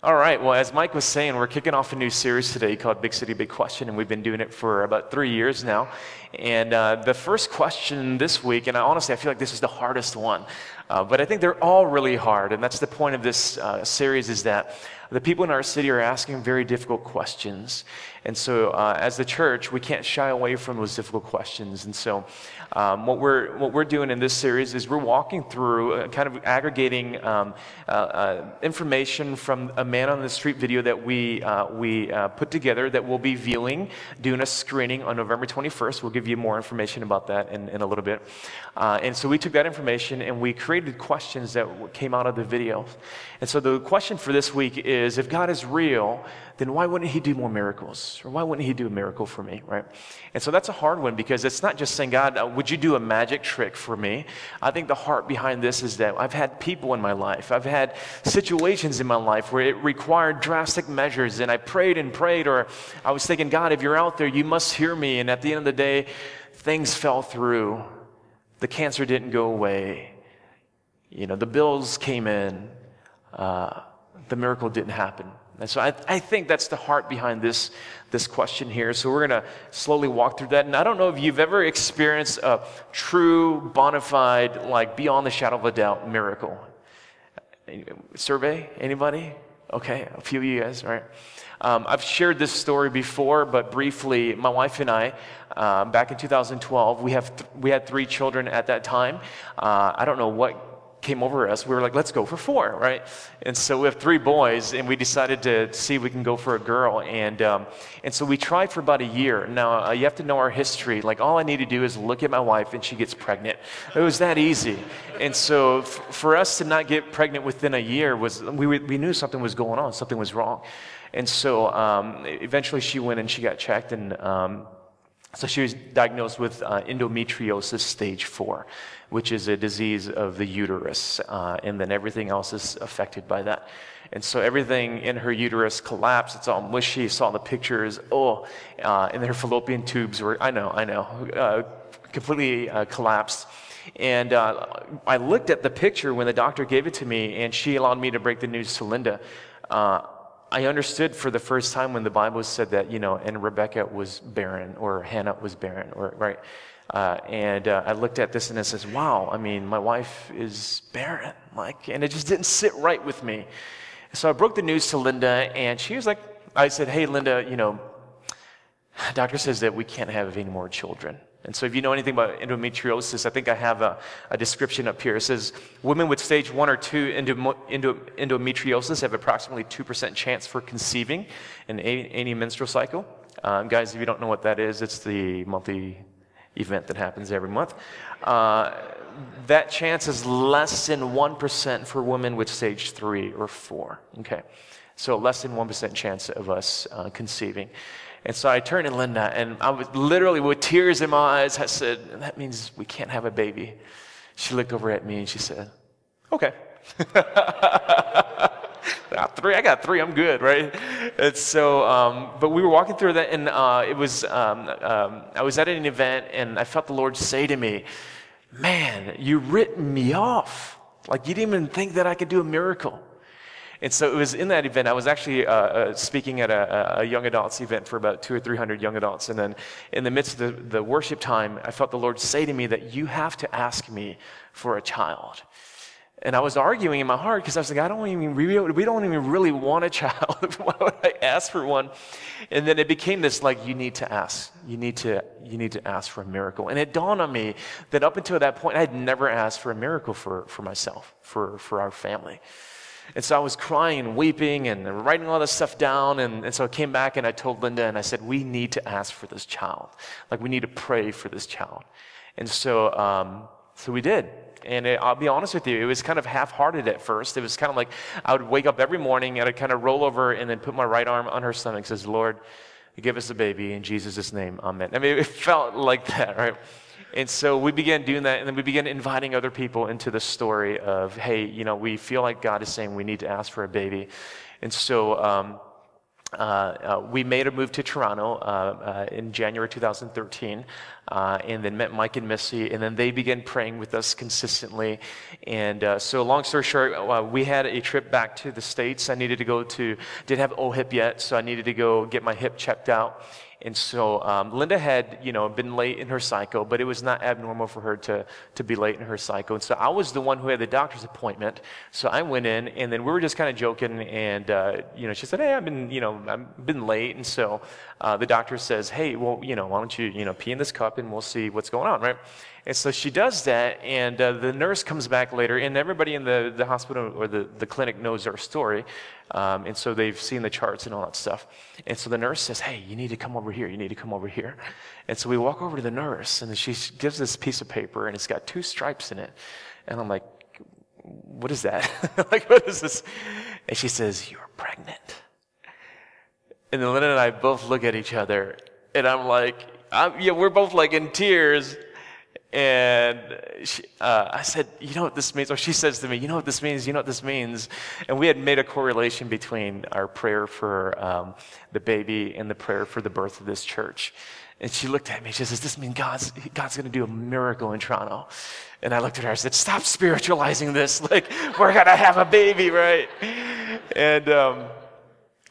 All right, well, as Mike was saying, we're kicking off a new series today called Big City, Big Question, and we've been doing it for about three years now. And uh, the first question this week, and I, honestly, I feel like this is the hardest one, uh, but I think they're all really hard, and that's the point of this uh, series is that the people in our city are asking very difficult questions. And so, uh, as the church, we can't shy away from those difficult questions. And so, um, what, we're, what we're doing in this series is we're walking through, uh, kind of aggregating um, uh, information from a man on the street video that we, we put together that we'll be viewing, doing a screening on November 21st. We'll give you more information about that in, in a little bit. And so, we took that information and we created questions that came out of the video. And so, the question for this week is if God is real, then why wouldn't he do more miracles? Or why wouldn't he do a miracle for me, right? And so that's a hard one because it's not just saying, God, uh, would you do a magic trick for me? I think the heart behind this is that I've had people in my life, I've had situations in my life where it required drastic measures, and I prayed and prayed, or I was thinking, God, if you're out there, you must hear me. And at the end of the day, things fell through. The cancer didn't go away. You know, the bills came in. Uh, the miracle didn't happen. And so I, I, think that's the heart behind this, this question here. So we're going to slowly walk through that. And I don't know if you've ever experienced a true, bona fide, like beyond the shadow of a doubt miracle. Survey? Anybody? Okay, a few of you guys, right? Um, I've shared this story before, but briefly, my wife and I, uh, back in 2012, we, have th- we had three children at that time. Uh, I don't know what came over us, we were like, let's go for four, right? And so we have three boys, and we decided to see if we can go for a girl. And, um, and so we tried for about a year. Now, uh, you have to know our history. Like, all I need to do is look at my wife, and she gets pregnant. It was that easy. And so for us to not get pregnant within a year, was we, we knew something was going on, something was wrong. And so um, eventually she went and she got checked, and um, so she was diagnosed with uh, endometriosis stage four which is a disease of the uterus, uh, and then everything else is affected by that. And so everything in her uterus collapsed. It's all mushy. Saw the pictures. Oh, uh, and her fallopian tubes were, I know, I know, uh, completely uh, collapsed. And uh, I looked at the picture when the doctor gave it to me, and she allowed me to break the news to Linda. Uh, I understood for the first time when the Bible said that, you know, and Rebecca was barren, or Hannah was barren, or, right? Uh, and uh, I looked at this and it says, wow, I mean, my wife is barren. Like, and it just didn't sit right with me. So I broke the news to Linda and she was like, I said, hey, Linda, you know, doctor says that we can't have any more children. And so if you know anything about endometriosis, I think I have a, a description up here. It says women with stage one or two endo, endo, endometriosis have approximately 2% chance for conceiving in any menstrual cycle. Um, guys, if you don't know what that is, it's the monthly event that happens every month. Uh, that chance is less than 1% for women with stage three or four. Okay. So less than 1% chance of us uh, conceiving. And so I turned to Linda and I was literally with tears in my eyes. I said, That means we can't have a baby. She looked over at me and she said, Okay. three, I got three, I'm good, right? And so, um, but we were walking through that, and uh, it was, um, um, I was at an event, and I felt the Lord say to me, Man, you written me off. Like you didn't even think that I could do a miracle. And so it was in that event, I was actually uh, uh, speaking at a, a, young adults event for about two or three hundred young adults. And then in the midst of the, the worship time, I felt the Lord say to me that you have to ask me for a child. And I was arguing in my heart because I was like, I don't even we don't even really want a child. Why would I ask for one? And then it became this like, you need to ask. You need to, you need to ask for a miracle. And it dawned on me that up until that point, I had never asked for a miracle for, for myself, for, for our family. And so I was crying and weeping and writing all this stuff down. And, and so I came back and I told Linda and I said, we need to ask for this child. Like we need to pray for this child. And so, um, so we did. And it, I'll be honest with you, it was kind of half hearted at first. It was kind of like I would wake up every morning and I'd kind of roll over and then put my right arm on her stomach and says, Lord, give us a baby in Jesus' name. Amen. I mean, it felt like that, right? And so we began doing that, and then we began inviting other people into the story of, hey, you know, we feel like God is saying we need to ask for a baby. And so um, uh, uh, we made a move to Toronto uh, uh in January 2013, uh, and then met Mike and Missy, and then they began praying with us consistently. And so, long story short, we had a trip back to the States. I needed to go to, didn't have OHIP yet, so I needed to go get my hip checked out. And so um, Linda had, you know, been late in her cycle, but it was not abnormal for her to, to be late in her cycle. And so I was the one who had the doctor's appointment. So I went in, and then we were just kind of joking, and uh, you know, she said, "Hey, I've been, you know, I've been late." And so uh, the doctor says, "Hey, well, you know, why don't you, you know, pee in this cup, and we'll see what's going on, right?" And so she does that, and uh, the nurse comes back later, and everybody in the, the hospital or the, the clinic knows our story. Um, and so they've seen the charts and all that stuff. And so the nurse says, Hey, you need to come over here. You need to come over here. And so we walk over to the nurse, and she gives this piece of paper, and it's got two stripes in it. And I'm like, What is that? like, what is this? And she says, You're pregnant. And then Linda and I both look at each other, and I'm like, I'm, yeah, we're both like in tears. And she, uh, I said, You know what this means? Or she says to me, You know what this means? You know what this means? And we had made a correlation between our prayer for um, the baby and the prayer for the birth of this church. And she looked at me. She says, This means God's, God's going to do a miracle in Toronto. And I looked at her. I said, Stop spiritualizing this. Like, we're going to have a baby, right? And um,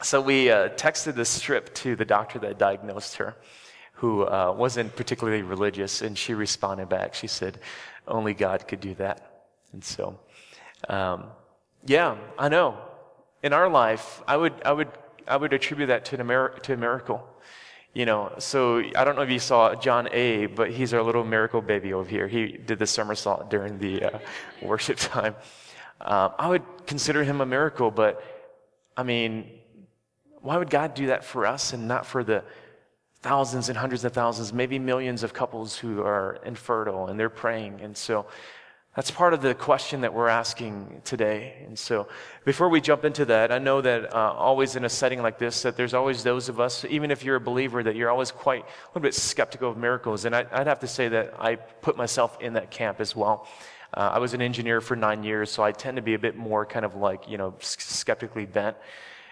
so we uh, texted the strip to the doctor that diagnosed her who uh, wasn't particularly religious, and she responded back. She said, Only God could do that. And so, um, yeah, I know. In our life, I would, I would, I would attribute that to, an Amer- to a miracle. You know, so I don't know if you saw John A., but he's our little miracle baby over here. He did the somersault during the uh, worship time. Uh, I would consider him a miracle, but I mean, why would God do that for us and not for the thousands and hundreds of thousands, maybe millions of couples who are infertile and they're praying. And so that's part of the question that we're asking today. And so before we jump into that, I know that uh, always in a setting like this, that there's always those of us, even if you're a believer, that you're always quite a little bit skeptical of miracles. And I, would have to say that I put myself in that camp as well. Uh, I was an engineer for nine years, so I tend to be a bit more kind of like, you know, skeptically bent.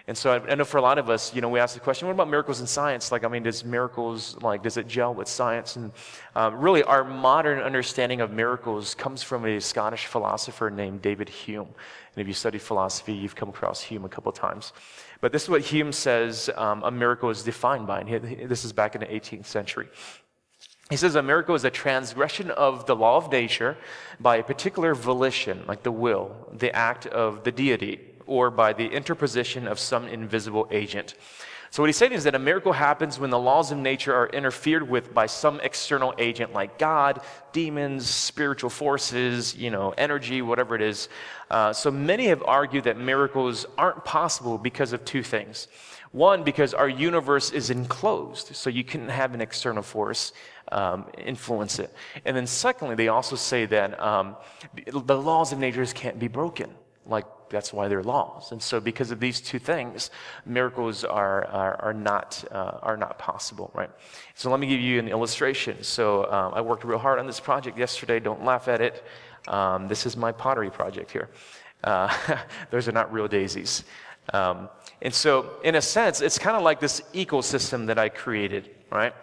And so I, I know for a lot of us, you know, we ask the question, what about miracles in science? Like, I mean, does miracles, like, does it gel with science? And um, really, our modern understanding of miracles comes from a Scottish philosopher named David Hume. And if you study philosophy, you've come across Hume a couple times. But this is what Hume says um, a miracle is defined by. And this is back in the 18th century. He says a miracle is a transgression of the law of nature by a particular volition, like the will, the act of the deity, or by the interposition of some invisible agent. So, what he's saying is that a miracle happens when the laws of nature are interfered with by some external agent like God, demons, spiritual forces, you know, energy, whatever it is. Uh, so, many have argued that miracles aren't possible because of two things. One, because our universe is enclosed, so you can have an external force um, influence it. And then, secondly, they also say that um, the laws of nature can't be broken. Like that's why they're laws. And so, because of these two things, miracles are, are, are not, uh, are not possible, right? So, let me give you an illustration. So, um, I worked real hard on this project yesterday. Don't laugh at it. Um, this is my pottery project here. Uh, those are not real daisies. Um, and so, in a sense, it's kind of like this ecosystem that I created, right?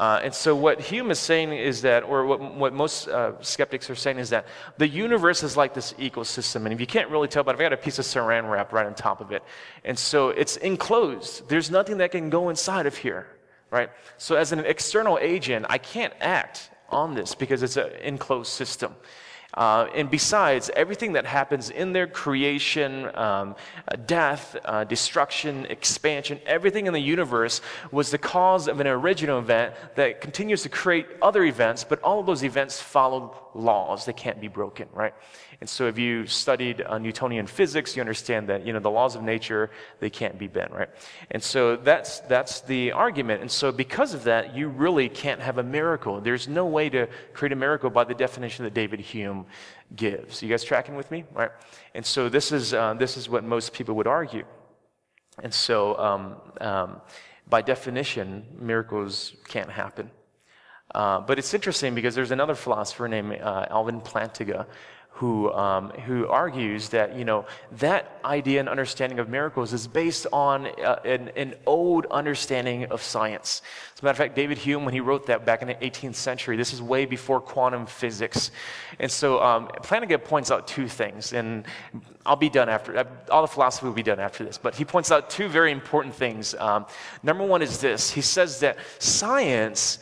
Uh, and so, what Hume is saying is that, or what, what most uh, skeptics are saying is that the universe is like this ecosystem. And if you can't really tell, but I've got a piece of saran wrap right on top of it. And so, it's enclosed. There's nothing that can go inside of here, right? So, as an external agent, I can't act on this because it's an enclosed system. Uh, and besides, everything that happens in their creation, um, uh, death, uh, destruction, expansion, everything in the universe was the cause of an original event that continues to create other events, but all of those events follow laws. They can't be broken, right? And so if you studied uh, Newtonian physics, you understand that, you know, the laws of nature, they can't be bent, right? And so that's, that's the argument. And so because of that, you really can't have a miracle. There's no way to create a miracle by the definition that David Hume gives. You guys tracking with me, right? And so this is, uh, this is what most people would argue. And so um, um, by definition, miracles can't happen. Uh, but it's interesting because there's another philosopher named uh, Alvin Plantinga who, um, who argues that, you know, that idea and understanding of miracles is based on uh, an, an, old understanding of science. As a matter of fact, David Hume, when he wrote that back in the 18th century, this is way before quantum physics. And so um, Plantinga points out two things, and I'll be done after, uh, all the philosophy will be done after this, but he points out two very important things. Um, number one is this. He says that science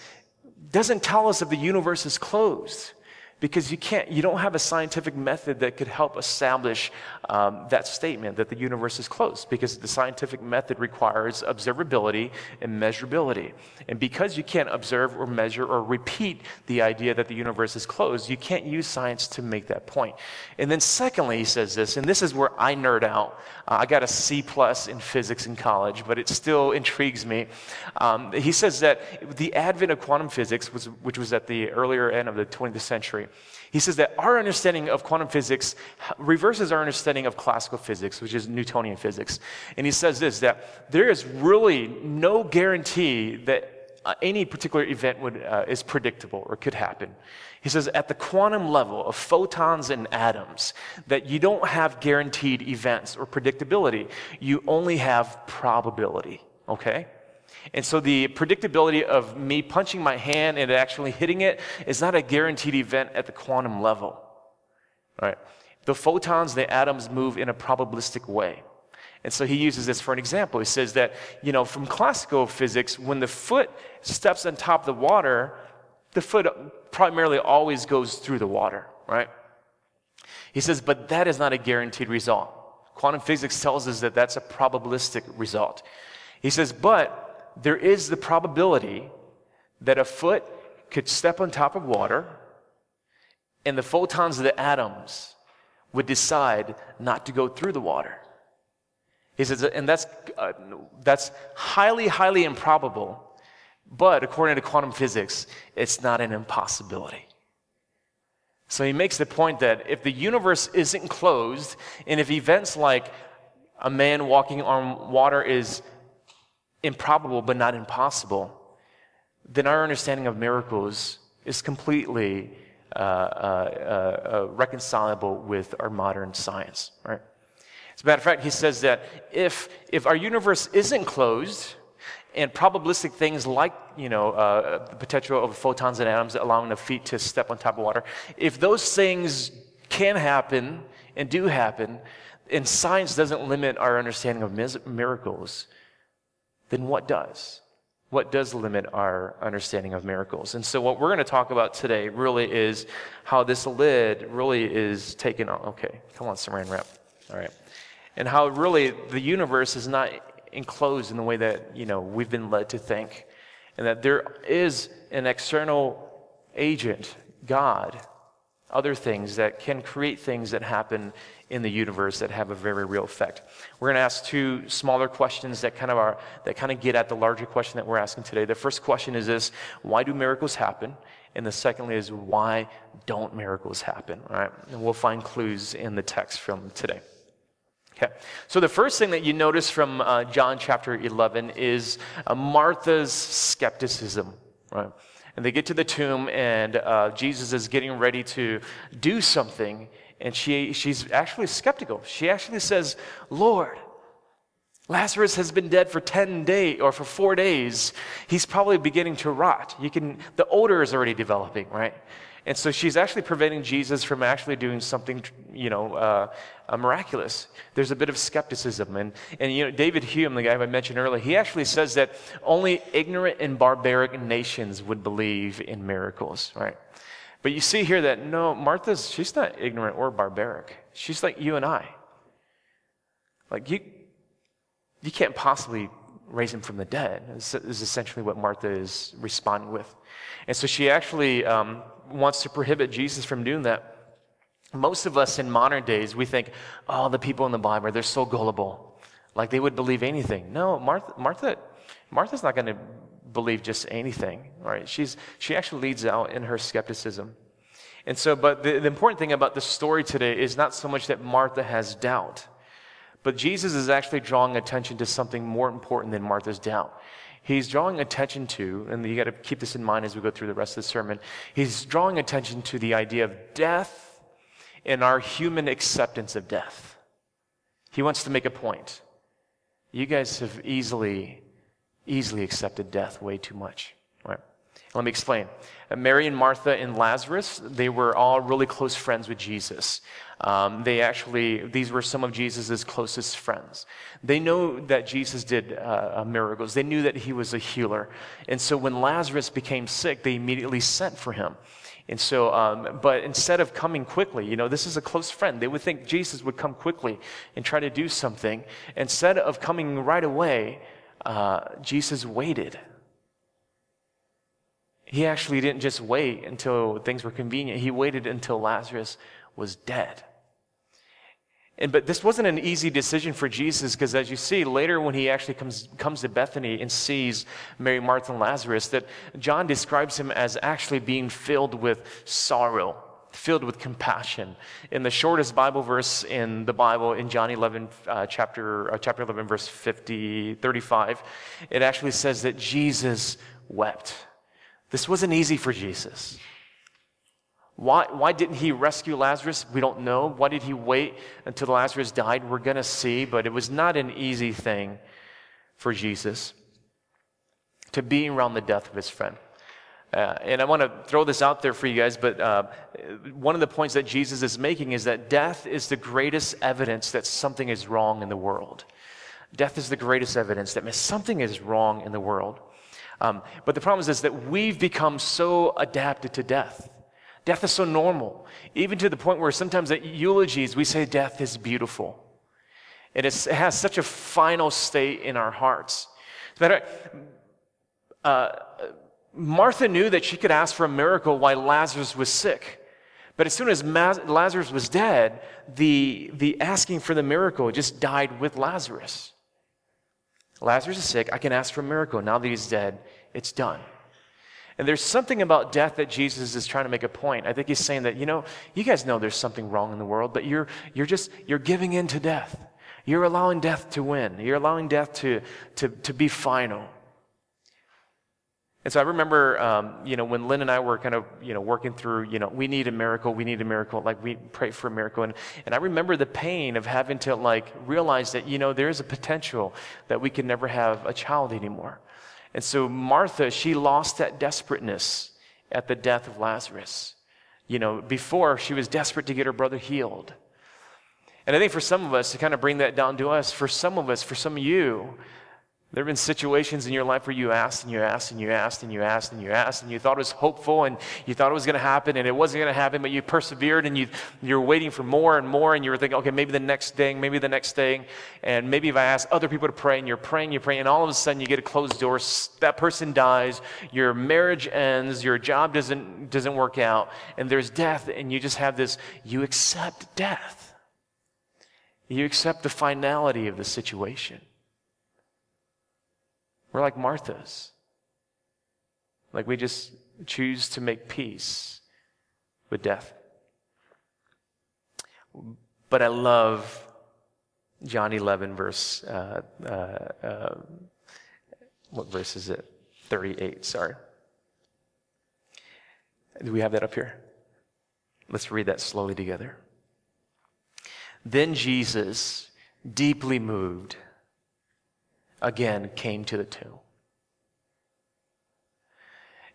doesn't tell us if the universe is closed because you can't you don't have a scientific method that could help establish um, that statement that the universe is closed because the scientific method requires observability and measurability. And because you can't observe or measure or repeat the idea that the universe is closed you can't use science to make that point. And then secondly he says this and this is where i nerd out i got a c plus in physics in college but it still intrigues me um, he says that the advent of quantum physics was, which was at the earlier end of the 20th century he says that our understanding of quantum physics reverses our understanding of classical physics, which is Newtonian physics. And he says this that there is really no guarantee that uh, any particular event would, uh, is predictable or could happen. He says at the quantum level of photons and atoms, that you don't have guaranteed events or predictability, you only have probability, okay? And so the predictability of me punching my hand and actually hitting it is not a guaranteed event at the quantum level. Right? The photons, the atoms move in a probabilistic way. And so he uses this for an example. He says that, you know, from classical physics, when the foot steps on top of the water, the foot primarily always goes through the water, right? He says, but that is not a guaranteed result. Quantum physics tells us that that's a probabilistic result. He says, but there is the probability that a foot could step on top of water and the photons of the atoms would decide not to go through the water. He says, and that's, uh, that's highly, highly improbable, but according to quantum physics, it's not an impossibility. So he makes the point that if the universe isn't closed, and if events like a man walking on water is improbable but not impossible, then our understanding of miracles is completely uh, uh, uh, uh, reconcilable with our modern science, right? As a matter of fact, he says that if, if our universe isn't closed, and probabilistic things like you know uh, the potential of photons and atoms allowing the feet to step on top of water if those things can happen and do happen and science doesn't limit our understanding of miracles then what does? What does limit our understanding of miracles? And so, what we're going to talk about today really is how this lid really is taken on. Okay, come on, saran wrap. All right. And how really the universe is not enclosed in the way that, you know, we've been led to think. And that there is an external agent, God, other things that can create things that happen in the universe that have a very real effect. We're going to ask two smaller questions that kind of are that kind of get at the larger question that we're asking today. The first question is this: Why do miracles happen? And the secondly is why don't miracles happen? Right, and we'll find clues in the text from today. Okay, so the first thing that you notice from uh, John chapter 11 is uh, Martha's skepticism. Right. And they get to the tomb, and uh, Jesus is getting ready to do something, and she, she's actually skeptical. She actually says, Lord, Lazarus has been dead for 10 days or for four days. He's probably beginning to rot. You can, the odor is already developing, right? And so she's actually preventing Jesus from actually doing something, you know, uh, uh, miraculous. There's a bit of skepticism. And, and, you know, David Hume, the guy I mentioned earlier, he actually says that only ignorant and barbaric nations would believe in miracles, right? But you see here that no, Martha's, she's not ignorant or barbaric. She's like you and I. Like you, you can't possibly raise him from the dead, is, is essentially what Martha is responding with. And so she actually um, wants to prohibit Jesus from doing that. Most of us in modern days, we think, oh, the people in the Bible, they're so gullible. Like they would believe anything. No, Martha, Martha Martha's not going to believe just anything, right? She's, she actually leads out in her skepticism. And so, but the, the important thing about the story today is not so much that Martha has doubt, but Jesus is actually drawing attention to something more important than Martha's doubt. He's drawing attention to, and you got to keep this in mind as we go through the rest of the sermon, he's drawing attention to the idea of death and our human acceptance of death. He wants to make a point. You guys have easily, easily accepted death way too much. Right? Let me explain. Mary and Martha and Lazarus, they were all really close friends with Jesus. Um, they actually, these were some of Jesus' closest friends. They know that Jesus did uh, uh, miracles. They knew that he was a healer. And so when Lazarus became sick, they immediately sent for him. And so, um, but instead of coming quickly, you know, this is a close friend. They would think Jesus would come quickly and try to do something. Instead of coming right away, uh, Jesus waited he actually didn't just wait until things were convenient. He waited until Lazarus was dead. And, but this wasn't an easy decision for Jesus because, as you see later, when he actually comes, comes to Bethany and sees Mary, Martha, and Lazarus, that John describes him as actually being filled with sorrow, filled with compassion. In the shortest Bible verse in the Bible, in John 11, uh, chapter, uh, chapter 11, verse 50, 35, it actually says that Jesus wept. This wasn't easy for Jesus. Why, why didn't he rescue Lazarus? We don't know. Why did he wait until Lazarus died? We're going to see, but it was not an easy thing for Jesus to be around the death of his friend. Uh, and I want to throw this out there for you guys, but uh, one of the points that Jesus is making is that death is the greatest evidence that something is wrong in the world. Death is the greatest evidence that something is wrong in the world. Um, but the problem is, is that we've become so adapted to death. Death is so normal, even to the point where sometimes at eulogies we say death is beautiful. And it has such a final state in our hearts. As matter uh, Martha knew that she could ask for a miracle while Lazarus was sick. But as soon as Lazarus was dead, the, the asking for the miracle just died with Lazarus. Lazarus is sick. I can ask for a miracle. Now that he's dead, it's done. And there's something about death that Jesus is trying to make a point. I think he's saying that, you know, you guys know there's something wrong in the world, but you're, you're just, you're giving in to death. You're allowing death to win. You're allowing death to, to, to be final. And so I remember, um, you know, when Lynn and I were kind of, you know, working through, you know, we need a miracle, we need a miracle, like we pray for a miracle. And, and I remember the pain of having to like realize that, you know, there is a potential that we can never have a child anymore. And so Martha, she lost that desperateness at the death of Lazarus. You know, before she was desperate to get her brother healed. And I think for some of us, to kind of bring that down to us, for some of us, for some of you, there have been situations in your life where you asked and you asked and you asked and you asked and you asked and you thought it was hopeful and you thought it was going to happen and it wasn't going to happen, but you persevered and you, you're waiting for more and more and you were thinking, okay, maybe the next thing, maybe the next thing. And maybe if I ask other people to pray and you're praying, you're praying, and all of a sudden you get a closed door, that person dies, your marriage ends, your job doesn't, doesn't work out, and there's death, and you just have this, you accept death. You accept the finality of the situation. We're like Martha's. Like we just choose to make peace with death. But I love John 11, verse, uh, uh, uh, what verse is it? 38, sorry. Do we have that up here? Let's read that slowly together. Then Jesus, deeply moved, again came to the tomb.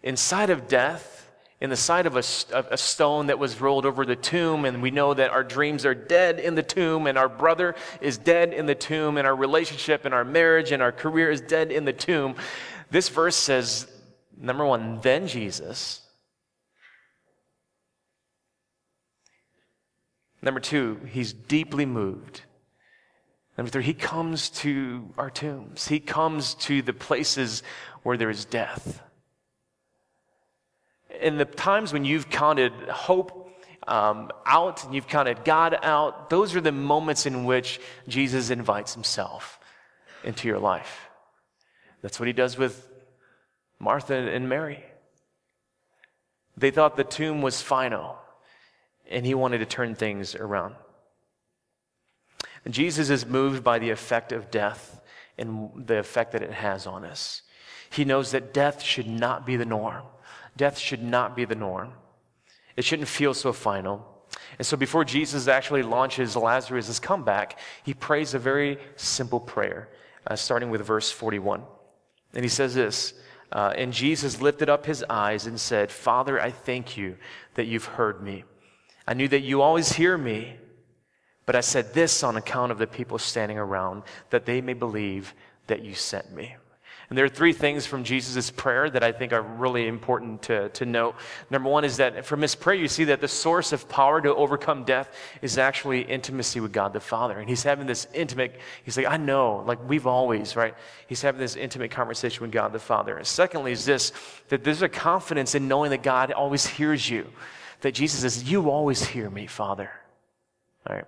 Inside of death, in the side of a, a, stone that was rolled over the tomb, and we know that our dreams are dead in the tomb, and our brother is dead in the tomb, and our relationship and our marriage and our career is dead in the tomb. This verse says, number one, then Jesus. Number two, he's deeply moved Number three, he comes to our tombs. He comes to the places where there is death. In the times when you've counted hope um, out and you've counted God out, those are the moments in which Jesus invites himself into your life. That's what he does with Martha and Mary. They thought the tomb was final, and he wanted to turn things around. And Jesus is moved by the effect of death and the effect that it has on us. He knows that death should not be the norm. Death should not be the norm. It shouldn't feel so final. And so before Jesus actually launches Lazarus' comeback, he prays a very simple prayer, uh, starting with verse 41. And he says this uh, And Jesus lifted up his eyes and said, Father, I thank you that you've heard me. I knew that you always hear me, but I said this on account of the people standing around, that they may believe that you sent me. And there are three things from Jesus' prayer that I think are really important to, to note. Number one is that from his prayer, you see that the source of power to overcome death is actually intimacy with God the Father. And he's having this intimate, he's like, I know, like we've always, right? He's having this intimate conversation with God the Father. And secondly, is this that there's a confidence in knowing that God always hears you. That Jesus says, You always hear me, Father. All right.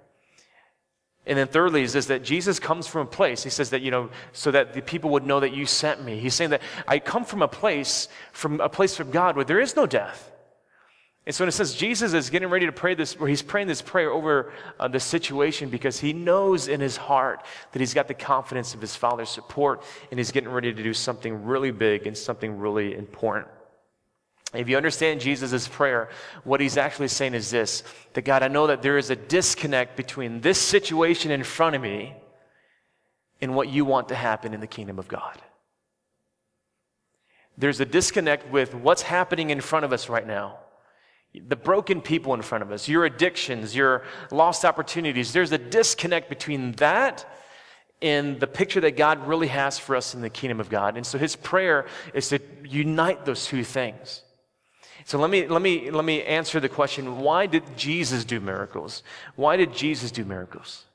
And then thirdly is this that Jesus comes from a place. He says that, you know, so that the people would know that you sent me. He's saying that I come from a place, from a place from God where there is no death. And so when it says Jesus is getting ready to pray this, where he's praying this prayer over uh, the situation because he knows in his heart that he's got the confidence of his Father's support and he's getting ready to do something really big and something really important. If you understand Jesus' prayer, what he's actually saying is this that God, I know that there is a disconnect between this situation in front of me and what you want to happen in the kingdom of God. There's a disconnect with what's happening in front of us right now. The broken people in front of us, your addictions, your lost opportunities. There's a disconnect between that and the picture that God really has for us in the kingdom of God. And so his prayer is to unite those two things. So let me, let, me, let me answer the question why did Jesus do miracles? Why did Jesus do miracles?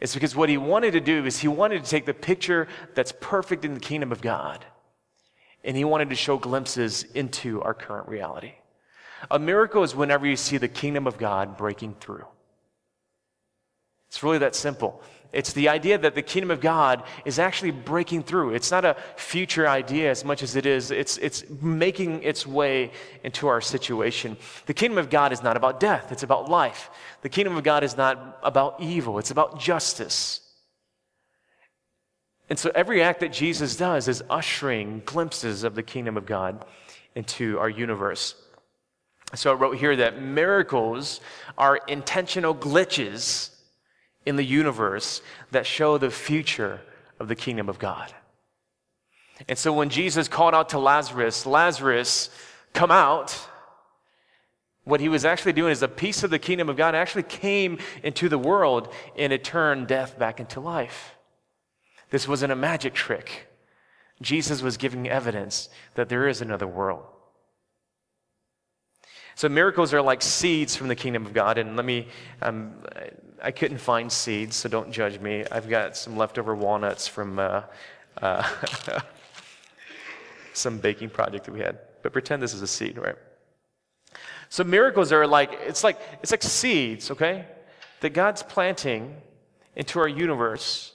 It's because what he wanted to do is he wanted to take the picture that's perfect in the kingdom of God and he wanted to show glimpses into our current reality. A miracle is whenever you see the kingdom of God breaking through. It's really that simple. It's the idea that the kingdom of God is actually breaking through. It's not a future idea as much as it is, it's, it's making its way into our situation. The kingdom of God is not about death, it's about life. The kingdom of God is not about evil, it's about justice. And so every act that Jesus does is ushering glimpses of the kingdom of God into our universe. So I wrote here that miracles are intentional glitches in the universe that show the future of the kingdom of God. And so when Jesus called out to Lazarus, Lazarus, come out, what he was actually doing is a piece of the kingdom of God actually came into the world and it turned death back into life. This wasn't a magic trick. Jesus was giving evidence that there is another world. So miracles are like seeds from the kingdom of God. And let me, um, I couldn't find seeds, so don't judge me. I've got some leftover walnuts from uh, uh, some baking project that we had. But pretend this is a seed, right? So miracles are like it's like it's like seeds, okay? That God's planting into our universe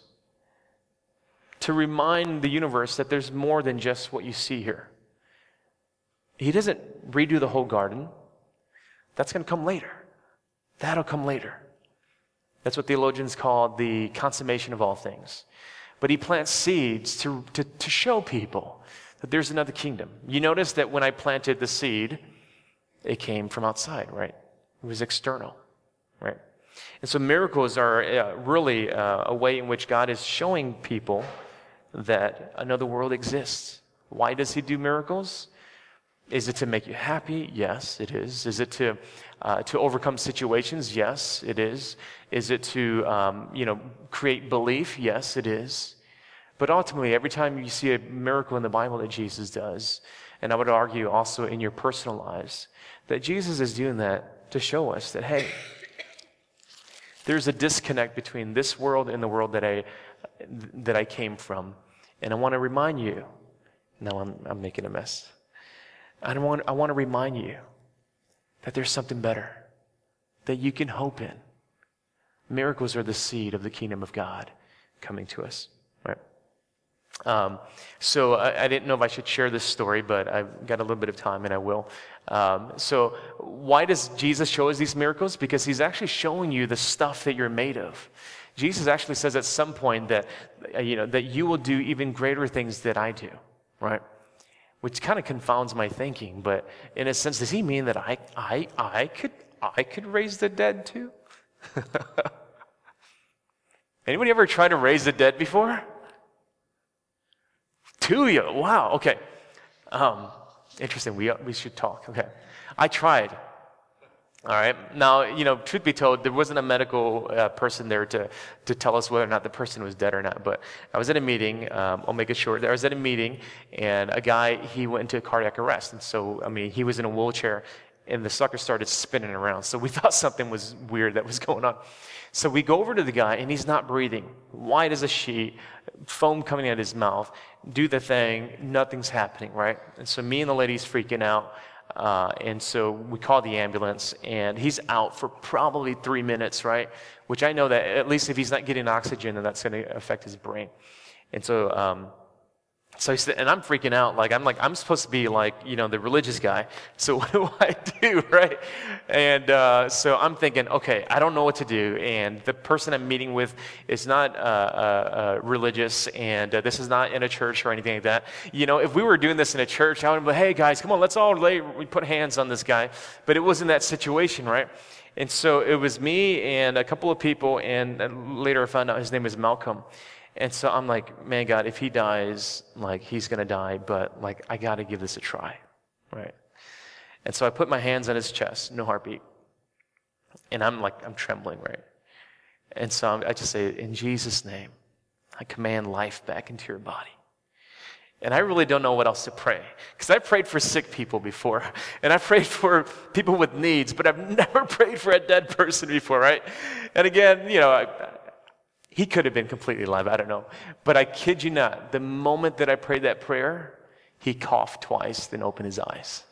to remind the universe that there's more than just what you see here. He doesn't redo the whole garden. That's going to come later. That'll come later. That's what theologians call the consummation of all things. But he plants seeds to, to, to show people that there's another kingdom. You notice that when I planted the seed, it came from outside, right? It was external, right? And so miracles are uh, really uh, a way in which God is showing people that another world exists. Why does he do miracles? Is it to make you happy? Yes, it is. Is it to, uh, to overcome situations? Yes, it is. Is it to um, you know, create belief? Yes, it is. But ultimately, every time you see a miracle in the Bible that Jesus does, and I would argue also in your personal lives, that Jesus is doing that to show us that, hey, there's a disconnect between this world and the world that I, that I came from. And I want to remind you, now I'm, I'm making a mess. I want, I want to remind you that there's something better that you can hope in. Miracles are the seed of the kingdom of God coming to us, right? Um, so I, I, didn't know if I should share this story, but I've got a little bit of time and I will. Um, so why does Jesus show us these miracles? Because he's actually showing you the stuff that you're made of. Jesus actually says at some point that, uh, you know, that you will do even greater things that I do, right? Which kind of confounds my thinking. But in a sense, does he mean that I, I, I could I could raise the dead too? Anybody ever tried to raise the dead before? Two you. Wow. Okay. Um, interesting. We, we should talk. Okay. I tried. All right. Now, you know, truth be told, there wasn't a medical uh, person there to, to tell us whether or not the person was dead or not. But I was at a meeting. Um, I'll make it short. I was at a meeting, and a guy he went into a cardiac arrest, and so I mean, he was in a wheelchair, and the sucker started spinning around. So we thought something was weird that was going on. So we go over to the guy, and he's not breathing, white as a sheet, foam coming out of his mouth. Do the thing, nothing's happening, right? And so me and the lady's freaking out. Uh, and so we call the ambulance, and he's out for probably three minutes, right? Which I know that at least if he's not getting oxygen, then that's going to affect his brain. And so um, so he said, and I'm freaking out. Like, I'm like, I'm supposed to be like, you know, the religious guy. So what do I do, right? And uh, so I'm thinking, okay, I don't know what to do. And the person I'm meeting with is not uh, uh, uh religious, and uh, this is not in a church or anything like that. You know, if we were doing this in a church, I would be like, hey, guys, come on, let's all lay, we put hands on this guy. But it wasn't that situation, right? And so it was me and a couple of people, and later I found out his name was Malcolm. And so I'm like, man, God, if he dies, like, he's going to die, but, like, I got to give this a try, right? And so I put my hands on his chest, no heartbeat. And I'm like, I'm trembling, right? And so I just say, in Jesus' name, I command life back into your body. And I really don't know what else to pray. Because I've prayed for sick people before, and I've prayed for people with needs, but I've never prayed for a dead person before, right? And again, you know, I, he could have been completely alive, I don't know. But I kid you not, the moment that I prayed that prayer, he coughed twice, then opened his eyes.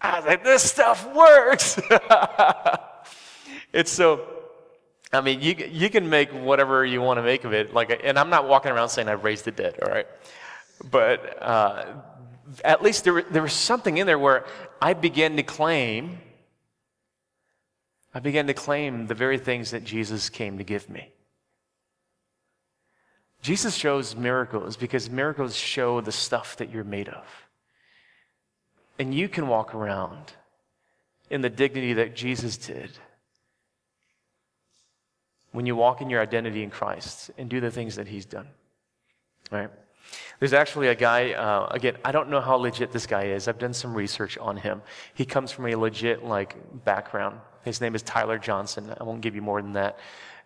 I was like, this stuff works. it's so, I mean, you, you can make whatever you want to make of it. Like, and I'm not walking around saying I've raised the dead, all right? But uh, at least there, there was something in there where I began to claim I began to claim the very things that Jesus came to give me. Jesus shows miracles because miracles show the stuff that you're made of. And you can walk around in the dignity that Jesus did when you walk in your identity in Christ and do the things that he's done. Right? There's actually a guy, uh, again, I don't know how legit this guy is. I've done some research on him. He comes from a legit, like, background. His name is Tyler Johnson. I won't give you more than that.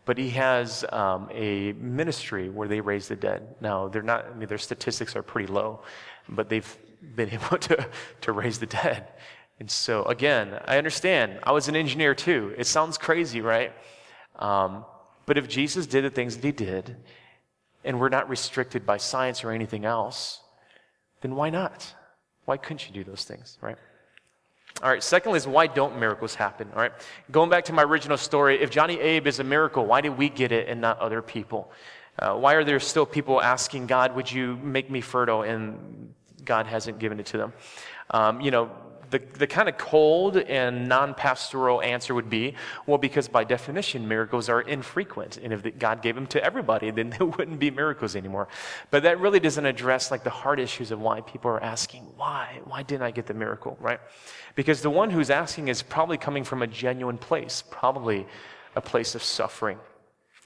But he has um, a ministry where they raise the dead. Now, they're not, I mean, their statistics are pretty low, but they've been able to, to raise the dead. And so, again, I understand. I was an engineer too. It sounds crazy, right? Um, but if Jesus did the things that he did, and we're not restricted by science or anything else, then why not? Why couldn't you do those things, right? All right, secondly is why don't miracles happen? All right, going back to my original story, if Johnny Abe is a miracle, why did we get it and not other people? Uh, why are there still people asking God, would you make me fertile? And God hasn't given it to them. Um, you know, the, the kind of cold and non pastoral answer would be well, because by definition, miracles are infrequent. And if God gave them to everybody, then there wouldn't be miracles anymore. But that really doesn't address like the hard issues of why people are asking, why? Why didn't I get the miracle, right? Because the one who's asking is probably coming from a genuine place, probably a place of suffering.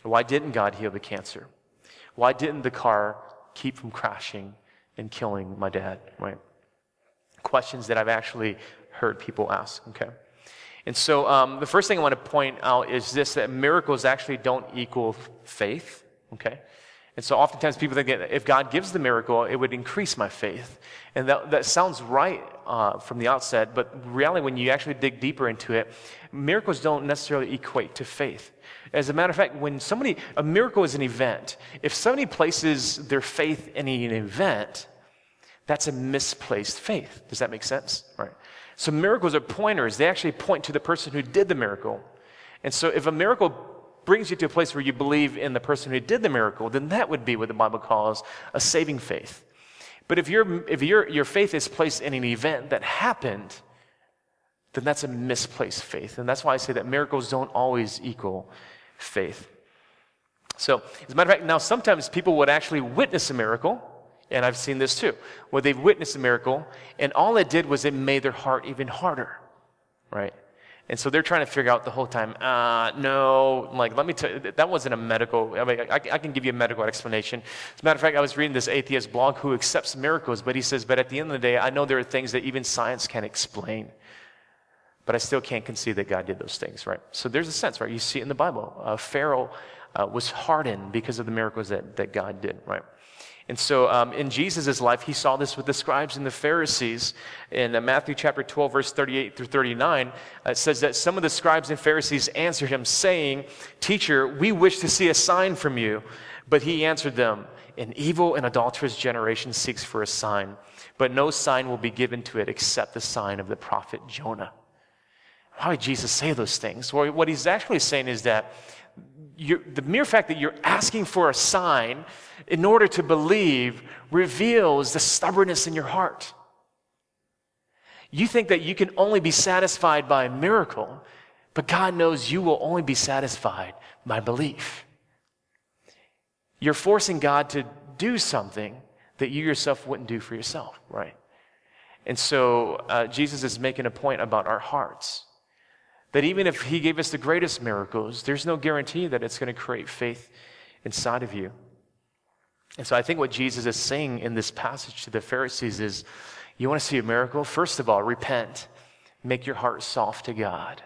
Why didn't God heal the cancer? Why didn't the car keep from crashing and killing my dad, right? Questions that I've actually heard people ask, okay? And so um, the first thing I want to point out is this that miracles actually don't equal faith, okay? And so oftentimes people think that if God gives the miracle, it would increase my faith. And that, that sounds right uh, from the outset, but really, when you actually dig deeper into it, miracles don't necessarily equate to faith. As a matter of fact, when somebody, a miracle is an event. If somebody places their faith in an event, that's a misplaced faith. Does that make sense? Right. So miracles are pointers. They actually point to the person who did the miracle. And so if a miracle brings you to a place where you believe in the person who did the miracle, then that would be what the Bible calls a saving faith. But if, your if your, your faith is placed in an event that happened, then that's a misplaced faith. And that's why I say that miracles don't always equal faith. So, as a matter of fact, now sometimes people would actually witness a miracle And I've seen this too, where they've witnessed a miracle, and all it did was it made their heart even harder, right? And so they're trying to figure out the whole time, uh, no, like, let me tell you, that wasn't a medical, I mean, I, I, can give you a medical explanation. As a matter of fact, I was reading this atheist blog who accepts miracles, but he says, but at the end of the day, I know there are things that even science can't explain. But I still can't concede that God did those things, right? So there's a sense, right? You see it in the Bible. Uh, Pharaoh uh, was hardened because of the miracles that, that God did, right? And so um, in Jesus' life, he saw this with the scribes and the Pharisees. In uh, Matthew chapter 12, verse 38 through 39, uh, it says that some of the scribes and Pharisees answered him, saying, Teacher, we wish to see a sign from you. But he answered them, An evil and adulterous generation seeks for a sign, but no sign will be given to it except the sign of the prophet Jonah. Why would Jesus say those things? Well, what he's actually saying is that the mere fact that you're asking for a sign in order to believe reveals the stubbornness in your heart. You think that you can only be satisfied by a miracle, but God knows you will only be satisfied by belief. You're forcing God to do something that you yourself wouldn't do for yourself, right? And so uh, Jesus is making a point about our hearts. That even if He gave us the greatest miracles, there's no guarantee that it's going to create faith inside of you. And so I think what Jesus is saying in this passage to the Pharisees is you want to see a miracle? First of all, repent, make your heart soft to God,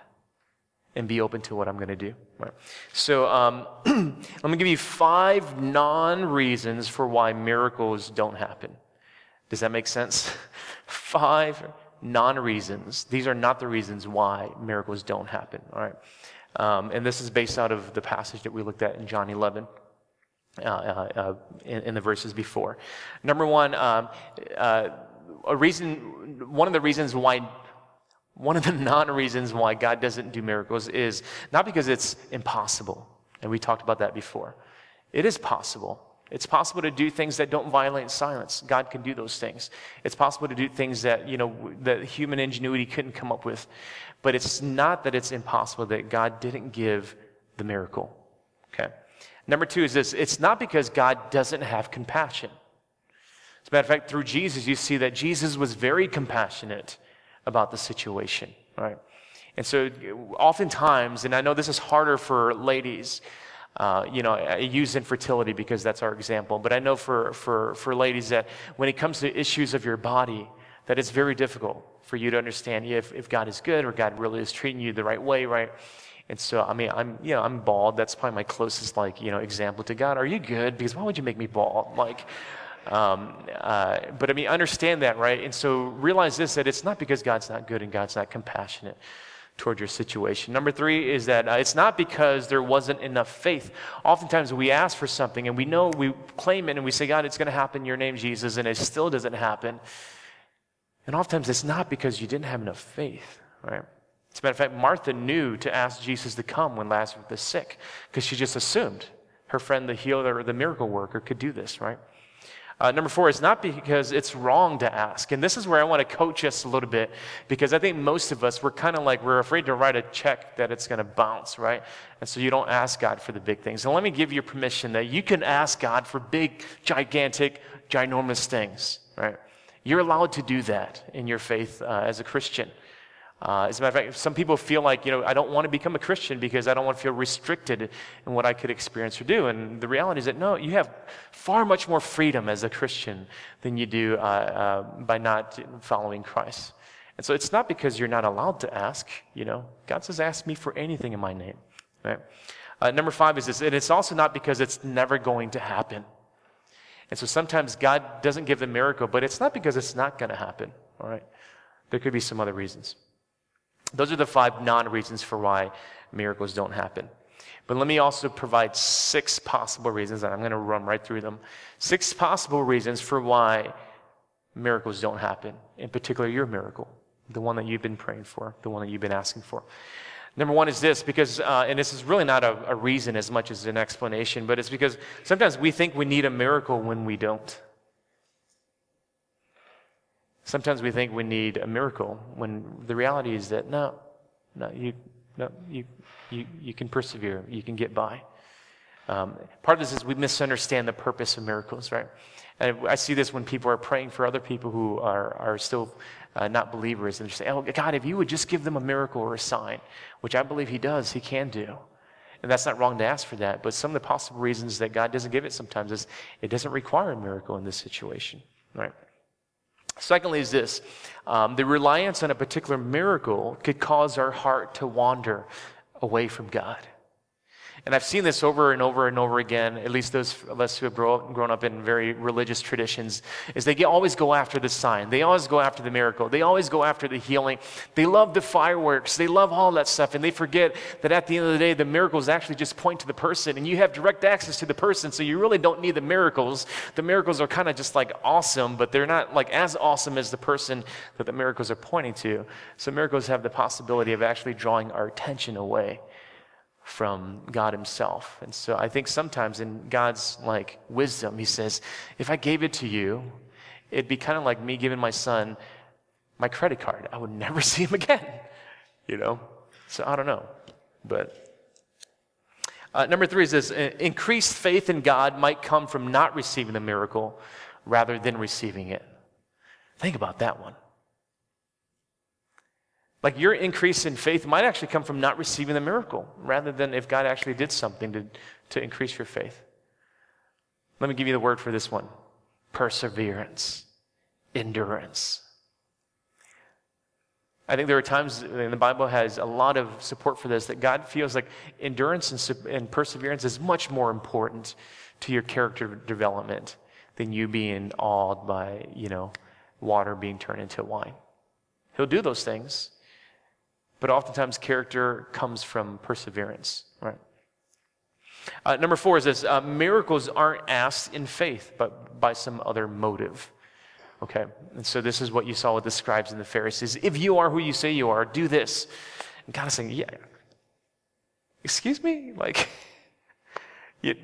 and be open to what I'm going to do. Right. So um, let me give you five non reasons for why miracles don't happen. Does that make sense? five non reasons. These are not the reasons why miracles don't happen. All right. Um, and this is based out of the passage that we looked at in John 11. Uh, uh, uh, in, in, the verses before. Number one, um, uh, a reason, one of the reasons why, one of the non reasons why God doesn't do miracles is not because it's impossible, and we talked about that before. It is possible. It's possible to do things that don't violate silence. God can do those things. It's possible to do things that, you know, that human ingenuity couldn't come up with. But it's not that it's impossible that God didn't give the miracle. Okay? Number two is this it's not because God doesn't have compassion. As a matter of fact, through Jesus, you see that Jesus was very compassionate about the situation, right? And so, oftentimes, and I know this is harder for ladies, uh, you know, I use infertility because that's our example, but I know for, for, for ladies that when it comes to issues of your body, that it's very difficult for you to understand if, if God is good or God really is treating you the right way, right? And so, I mean, I'm, you know, I'm bald. That's probably my closest, like, you know, example to God. Are you good? Because why would you make me bald? Like, um, uh, but I mean, understand that, right? And so realize this, that it's not because God's not good and God's not compassionate toward your situation. Number three is that uh, it's not because there wasn't enough faith. Oftentimes we ask for something and we know, we claim it and we say, God, it's going to happen in your name, Jesus, and it still doesn't happen. And oftentimes it's not because you didn't have enough faith, right? As a matter of fact, Martha knew to ask Jesus to come when Lazarus was sick because she just assumed her friend, the healer or the miracle worker, could do this, right? Uh, number four, it's not because it's wrong to ask. And this is where I want to coach us a little bit because I think most of us, we're kind of like, we're afraid to write a check that it's going to bounce, right? And so you don't ask God for the big things. And let me give you permission that you can ask God for big, gigantic, ginormous things, right? You're allowed to do that in your faith uh, as a Christian. Uh, as a matter of fact, some people feel like, you know, I don't want to become a Christian because I don't want to feel restricted in what I could experience or do. And the reality is that no, you have far much more freedom as a Christian than you do uh, uh, by not following Christ. And so it's not because you're not allowed to ask, you know. God says, ask me for anything in my name, right? Uh, number five is this, and it's also not because it's never going to happen. And so sometimes God doesn't give the miracle, but it's not because it's not going to happen, all right? There could be some other reasons. Those are the five non reasons for why miracles don't happen. But let me also provide six possible reasons, and I'm going to run right through them. Six possible reasons for why miracles don't happen, in particular, your miracle, the one that you've been praying for, the one that you've been asking for. Number one is this, because, uh, and this is really not a, a reason as much as an explanation, but it's because sometimes we think we need a miracle when we don't. Sometimes we think we need a miracle when the reality is that no, no, you, no, you, you, you can persevere, you can get by. Um, part of this is we misunderstand the purpose of miracles, right? And I see this when people are praying for other people who are, are still uh, not believers. And they say, oh, God, if you would just give them a miracle or a sign, which I believe He does, He can do. And that's not wrong to ask for that. But some of the possible reasons that God doesn't give it sometimes is it doesn't require a miracle in this situation, right? Secondly, is this um, the reliance on a particular miracle could cause our heart to wander away from God. And I've seen this over and over and over again, at least those of us who have grow, grown up in very religious traditions, is they always go after the sign. They always go after the miracle. They always go after the healing. They love the fireworks. They love all that stuff. And they forget that at the end of the day, the miracles actually just point to the person. And you have direct access to the person, so you really don't need the miracles. The miracles are kind of just like awesome, but they're not like as awesome as the person that the miracles are pointing to. So miracles have the possibility of actually drawing our attention away from God himself. And so I think sometimes in God's like wisdom, he says, if I gave it to you, it'd be kind of like me giving my son my credit card. I would never see him again, you know? So I don't know. But uh, number three is this increased faith in God might come from not receiving the miracle rather than receiving it. Think about that one. Like your increase in faith might actually come from not receiving the miracle rather than if God actually did something to, to increase your faith. Let me give you the word for this one perseverance, endurance. I think there are times, and the Bible has a lot of support for this, that God feels like endurance and, and perseverance is much more important to your character development than you being awed by, you know, water being turned into wine. He'll do those things, but oftentimes character comes from perseverance, right? Uh, number four is this uh, miracles aren't asked in faith, but by some other motive. Okay, and so this is what you saw with the scribes and the Pharisees. If you are who you say you are, do this. And God is saying, Yeah, excuse me? Like, you,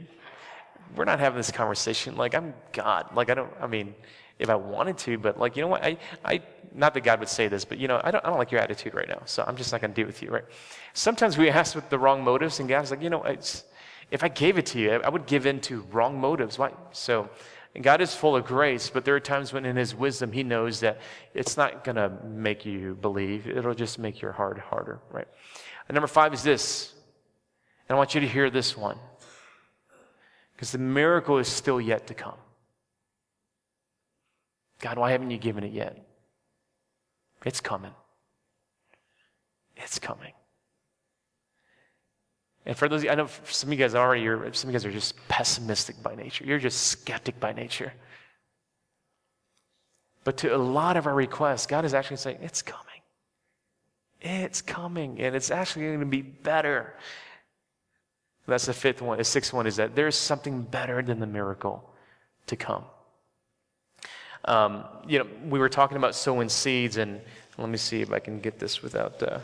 we're not having this conversation. Like, I'm God. Like, I don't, I mean, if I wanted to, but like, you know what? I, I, not that God would say this, but you know, I don't, I don't like your attitude right now, so I'm just not going to deal with you, right? Sometimes we ask with the wrong motives, and God's like, you know, if I gave it to you, I would give in to wrong motives. Why? So, God is full of grace, but there are times when in His wisdom He knows that it's not going to make you believe. It'll just make your heart harder, right? And number five is this, and I want you to hear this one, because the miracle is still yet to come. God, why haven't you given it yet? It's coming. It's coming. And for those, I know some of you guys already, are, some of you guys are just pessimistic by nature. You're just skeptic by nature. But to a lot of our requests, God is actually saying, it's coming. It's coming. And it's actually going to be better. That's the fifth one. The sixth one is that there's something better than the miracle to come. Um, you know, we were talking about sowing seeds, and let me see if I can get this without. Uh,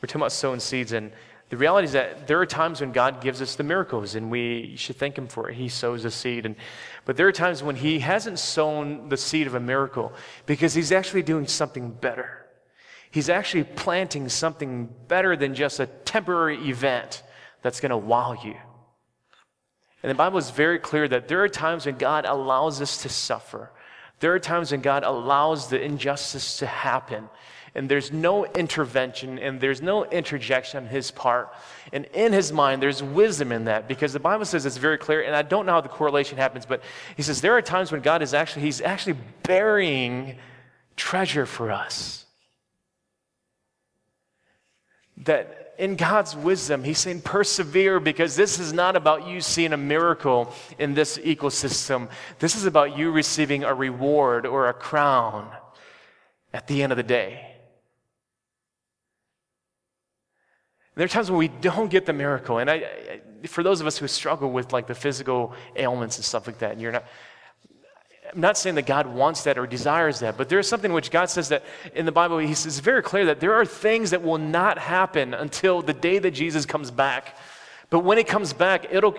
we're talking about sowing seeds, and the reality is that there are times when God gives us the miracles, and we should thank Him for it. He sows a seed, and but there are times when He hasn't sown the seed of a miracle because He's actually doing something better. He's actually planting something better than just a temporary event that's going to wow you. And the Bible is very clear that there are times when God allows us to suffer there are times when God allows the injustice to happen, and there's no intervention and there's no interjection on his part. And in his mind, there's wisdom in that because the Bible says it's very clear, and I don't know how the correlation happens, but he says there are times when God is actually, he's actually burying treasure for us. That in God's wisdom, He's saying, persevere because this is not about you seeing a miracle in this ecosystem. This is about you receiving a reward or a crown at the end of the day. There are times when we don't get the miracle. And I, I, for those of us who struggle with like the physical ailments and stuff like that, and you're not, I'm not saying that God wants that or desires that, but there is something which God says that in the Bible, He says very clear that there are things that will not happen until the day that Jesus comes back. But when He comes back, it'll,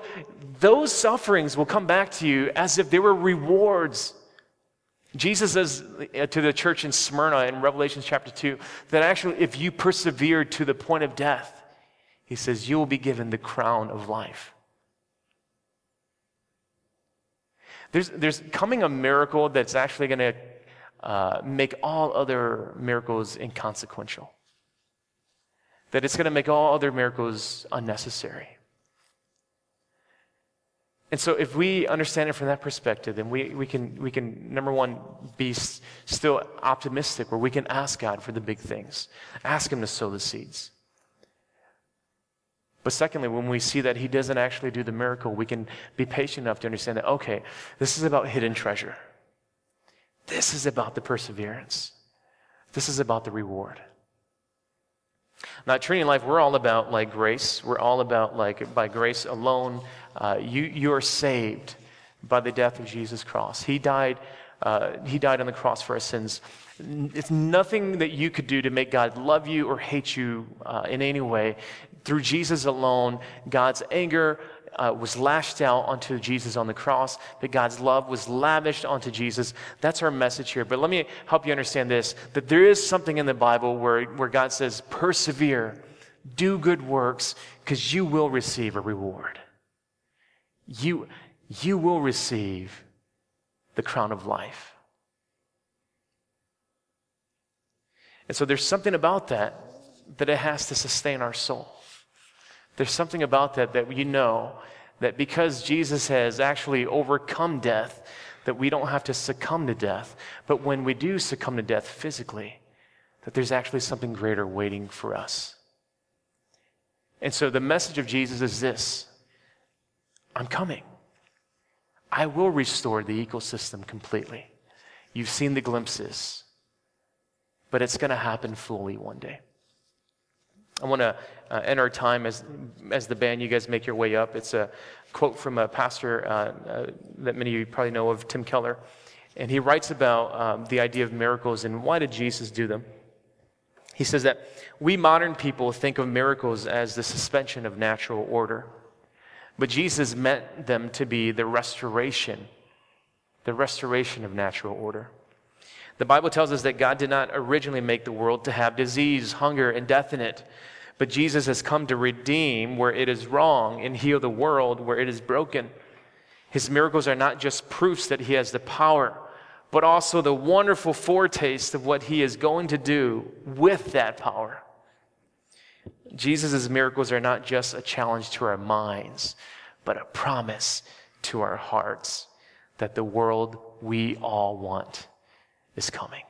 those sufferings will come back to you as if they were rewards. Jesus says uh, to the church in Smyrna in Revelation chapter 2 that actually, if you persevere to the point of death, He says, you will be given the crown of life. There's, there's coming a miracle that's actually going to uh, make all other miracles inconsequential. That it's going to make all other miracles unnecessary. And so, if we understand it from that perspective, then we, we, can, we can, number one, be s- still optimistic, where we can ask God for the big things, ask Him to sow the seeds. But secondly, when we see that He doesn't actually do the miracle, we can be patient enough to understand that, okay, this is about hidden treasure. This is about the perseverance. This is about the reward. Now, Trinity Life, we're all about like grace. We're all about like by grace alone. Uh, you you are saved by the death of Jesus Christ. He died. Uh, he died on the cross for our sins. It's nothing that you could do to make God love you or hate you uh, in any way. Through Jesus alone, God's anger uh, was lashed out onto Jesus on the cross, that God's love was lavished onto Jesus. That's our message here. But let me help you understand this that there is something in the Bible where, where God says, persevere, do good works, because you will receive a reward. You, you will receive the crown of life. And so there's something about that that it has to sustain our soul. There's something about that that you know that because Jesus has actually overcome death, that we don't have to succumb to death. But when we do succumb to death physically, that there's actually something greater waiting for us. And so the message of Jesus is this I'm coming. I will restore the ecosystem completely. You've seen the glimpses, but it's going to happen fully one day. I want to uh, end our time as, as the band, you guys make your way up. It's a quote from a pastor uh, uh, that many of you probably know of, Tim Keller. And he writes about um, the idea of miracles and why did Jesus do them. He says that we modern people think of miracles as the suspension of natural order. But Jesus meant them to be the restoration, the restoration of natural order. The Bible tells us that God did not originally make the world to have disease, hunger, and death in it. But Jesus has come to redeem where it is wrong and heal the world where it is broken. His miracles are not just proofs that he has the power, but also the wonderful foretaste of what he is going to do with that power. Jesus' miracles are not just a challenge to our minds, but a promise to our hearts that the world we all want is coming.